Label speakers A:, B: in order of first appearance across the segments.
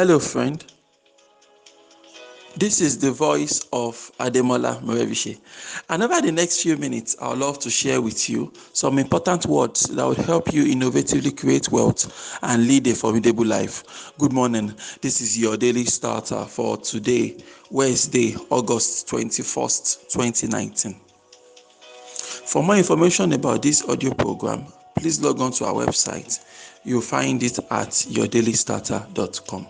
A: Hello, friend. This is the voice of Ademola Morebise. And over the next few minutes, I would love to share with you some important words that will help you innovatively create wealth and lead a formidable life. Good morning. This is your daily starter for today, Wednesday, August 21st, 2019. For more information about this audio program, please log on to our website. You'll find it at yourdailystarter.com.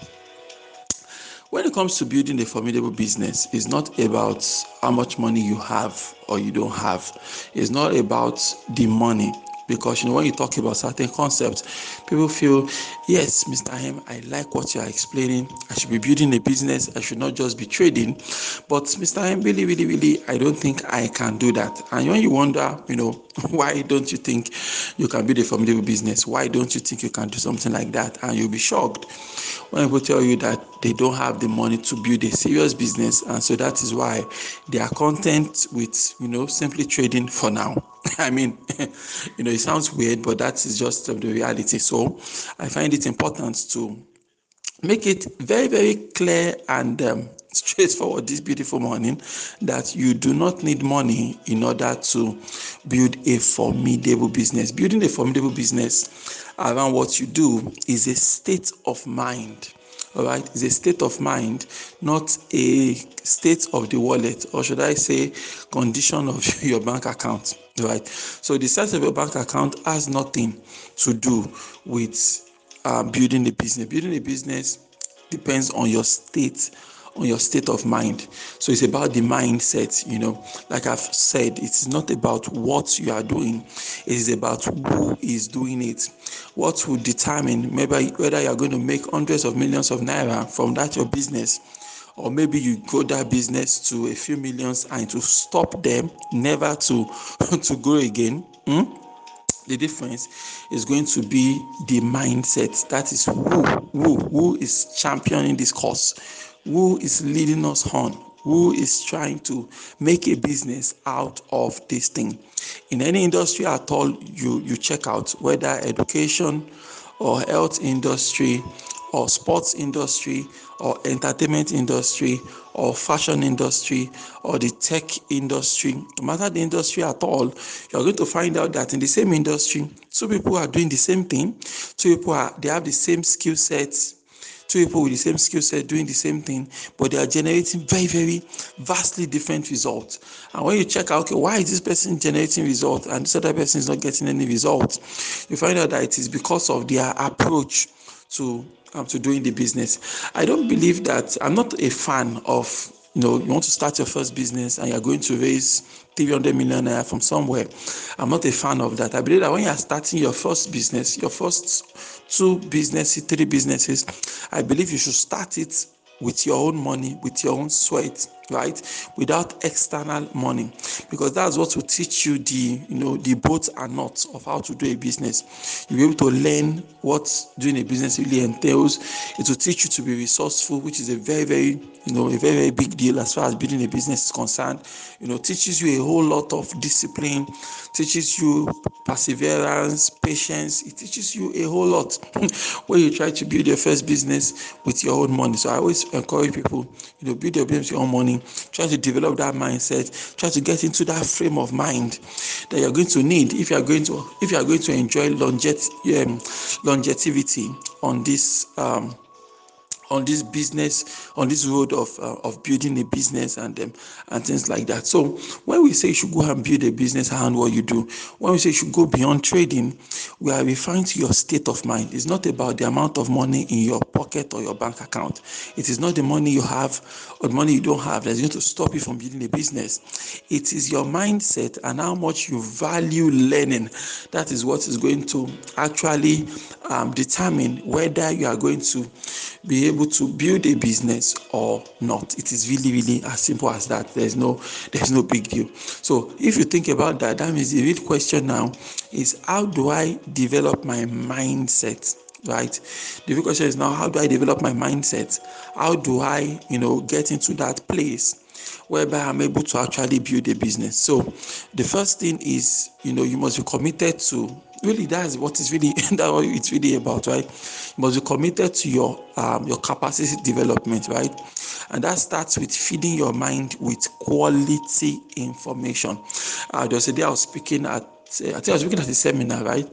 A: When it comes to building a formidable business, it's not about how much money you have or you don't have. It's not about the money because you know when you talk about certain concepts people feel yes mr m i like what you are explaining. I should be building a business. I should not just be trading. But mr m really really really i don't think i can do that. And when you wonder you know why don't you think you can build a formidable business? Why don't you think you can do something like that? And you'll be shocked when people tell you that they don't have the money to build a serious business. And so that is why they are content with you know simply trading for now. I mean, you know, sounds weird, but that is just the reality. So I find it important to make it very, very clear and um, straightforward this beautiful morning that you do not need money in order to build a formidable business. Building a formidable business around what you do is a state of mind all right? It's a state of mind not a state of the wallet or should i say condition of your bank account. Right? So the size of your bank account has nothing to do with uh, building a business. Building a business depends on your state on your state of mind. So it's about the mindset, you know. Like I've said, it's not about what you are doing, it is about who is doing it. What will determine maybe whether you're going to make hundreds of millions of naira from that your business. Or maybe you grow that business to a few millions and to stop them, never to to grow again. Hmm? the difference is going to be the mindset that is who who who is championing this cause who is leading us on, who is trying to make a business out of this thing. In any industry at all, you, you check out whether education or health industry or sports industry or entertainment industry or fashion industry or the tech industry. No matter the industry at all you're going to find out that in the same industry two people are doing the same thing. Two people are they have the same skill sets two people with the same skill set doing the same thing, but they are generating very, very vastly different results. And when you check out, okay, why is this person generating results and this other person is not getting any results, you find out that it is because of their approach to um, to doing the business. I don't believe that I'm not a fan of you know you want to start your first business and you're going to raise 300 million naira from somewhere. I'm not a fan of that. I believe that when you're starting your first business your first two businesses three businesses i believe you should start it with your own money with your own sweat right without external money. Because that's what will teach you the you know the both and not of how to do a business. You'll be able to learn what doing a business really entails. It will teach you to be resourceful which is a very very you know a very very big deal as far as building a business is concerned. You know teaches you a whole lot of discipline teaches you perseverance patience. It teaches you a whole lot. When you try to build your first business with your own money. So i always encourage people you know build your business with your own money try to develop that mindset. Try to get into that frame of mind that you're going to need if you're going to if you're going to enjoy um, longevity on this um, on this business on this road of uh, of building a business and um, and things like that. So when we say you should go and build a business and what you do when we say you should go beyond trading we are referring to your state of mind. It's not about the amount of money in your pocket or your bank account. It is not the money you have or the money you don't have that's going to stop you from building a business. It is your mindset and how much you value learning. That is what is going to actually um, determine whether you are going to be able to build a business or not. It is really really as simple as that. There's no there's no big deal. So if you think about that that means the real question now is how do i develop my mindset right? The real question is now how do i develop my mindset? How do i you know get into that place whereby I'm able to actually build a business. So the first thing is, you know, you must be committed to really that's what it's really that what it's really about, right? You must be committed to your um, your capacity development, right? And that starts with feeding your mind with quality information. Uh, there was a day I was speaking at I think I was looking at the seminar, right?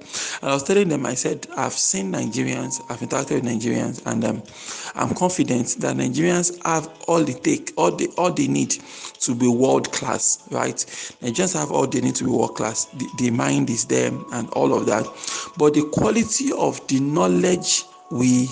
A: And I was telling them, I said, I've seen Nigerians, I've interacted with Nigerians, and um, I'm confident that Nigerians have all they take, all they all they need to be world class, right? Nigerians have all they need to be world class. The, the mind is there and all of that. But the quality of the knowledge we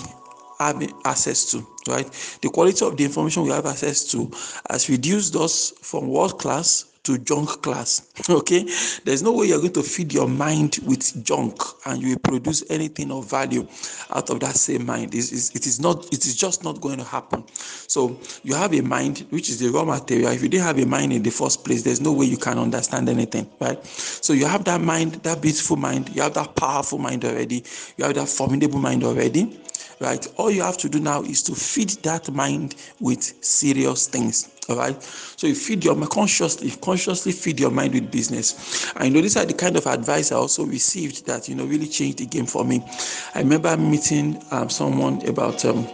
A: have access to, right? The quality of the information we have access to has reduced us from world class to junk class. Okay, there's no way you're going to feed your mind with junk and you will produce anything of value out of that same mind. It is, it is not, it is just not going to happen. So you have a mind which is the raw material. If you didn't have a mind in the first place, there's no way you can understand anything, right? So you have that mind, that beautiful mind, you have that powerful mind already, you have that formidable mind already right? All you have to do now is to feed that mind with serious things. All right. So you feed your consciously, consciously feed your mind with business. I know these are the kind of advice I also received that you know really changed the game for me. I remember meeting um, someone about um,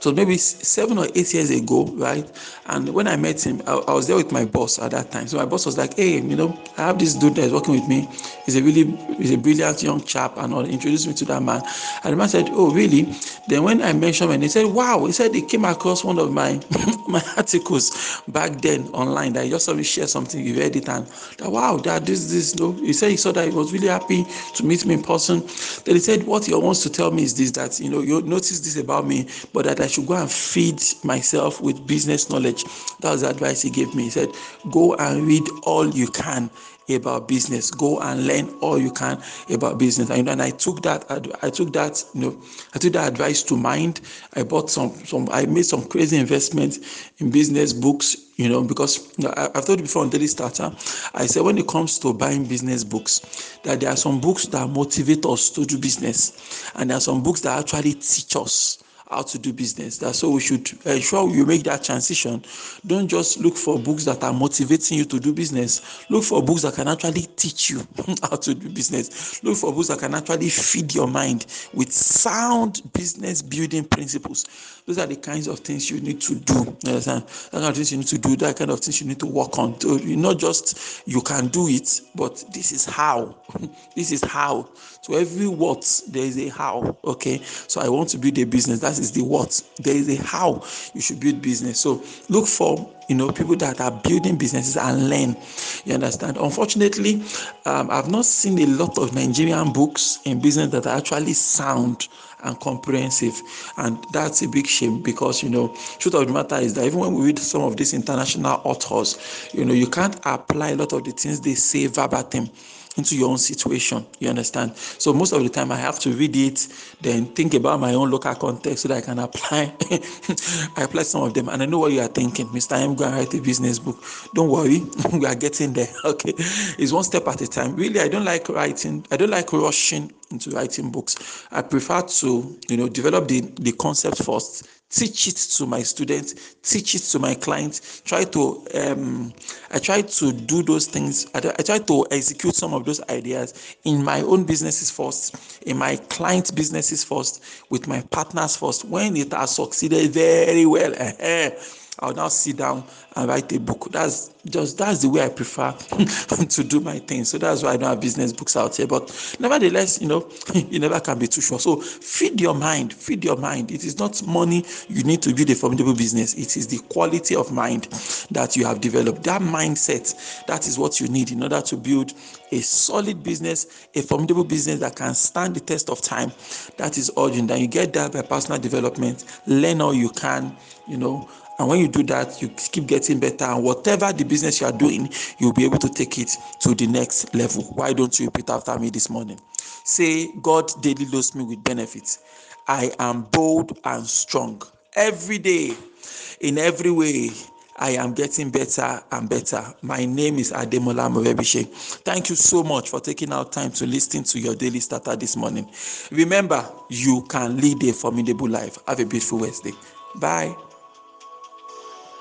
A: so maybe seven or eight years ago, right? And when I met him, I, I, was there with my boss at that time. So my boss was like, "Hey, you know, I have this dude that is working with me. He's a really, he's a brilliant young chap." And all introduced me to that man. And the man said, "Oh, really?" Then when I mentioned him, he said, "Wow!" He said he came across one of my my articles back then online that he just saw me share something. He read it and that wow, that this this. No, he said he saw that he was really happy to meet me in person. Then he said, "What he wants to tell me is this: that you know, you notice this about me, but that I should go and feed myself with business knowledge. That was the advice he gave me. He said, Go and read all you can about business. Go and learn all you can about business. And, and I took that, I took that, you know, I took that advice to mind. I bought some, some, I made some crazy investments in business books, you know, because I, have told you before on Daily Starter, I said when it comes to buying business books, that there are some books that motivate us to do business, and there are some books that actually teach us how to do business. That's so we should ensure you make that transition. Don't just look for books that are motivating you to do business. Look for books that can actually teach you how to do business. Look for books that can actually feed your mind with sound business building principles. Those are the kinds of things you need to do. You understand? That kind of things you need to do. That kind of things you need to work on. So not just you can do it, but this is how. this is how. So every what there is a how. Okay. So I want to build a business. That's is the what. There is a how you should build business. So look for you know people that are building businesses and learn. You understand? Unfortunately, um, I've not seen a lot of Nigerian books in business that are actually sound and comprehensive and that's a big shame because you know truth of the matter is that even when we read some of these international authors you know you can't apply a lot of the things they say verbatim into your own situation. You understand? So most of the time I have to read it, then think about my own local context so that I can apply. I apply some of them, and I know what you are thinking, Mr. I'm going to write a business book. Don't worry, we are getting there. Okay, it's one step at a time. Really, I don't like writing. I don't like rushing into writing books. I prefer to, you know, develop the the concept first teach it to my students teach it to my clients try to um, i try to do those things I, I try to execute some of those ideas in my own businesses first in my client businesses first with my partners first when it has succeeded very well I'll now sit down and write a book. That's just that's the way I prefer to do my thing. So that's why I don't have business books out here. But nevertheless, you know, you never can be too sure. So feed your mind, feed your mind. It is not money you need to build a formidable business. It is the quality of mind that you have developed. That mindset, that is what you need in order to build a solid business, a formidable business that can stand the test of time. That is urgent. And you get that by personal development. Learn all you can, you know and when you do that, you keep getting better. And whatever the business you are doing, you'll be able to take it to the next level. Why don't you repeat after me this morning? Say, God daily loads me with benefits. I am bold and strong. Every day, in every way, I am getting better and better. My name is Ademola Morebise. Thank you so much for taking out time to listen to your daily starter this morning. Remember, you can lead a formidable life. Have a beautiful Wednesday. Bye.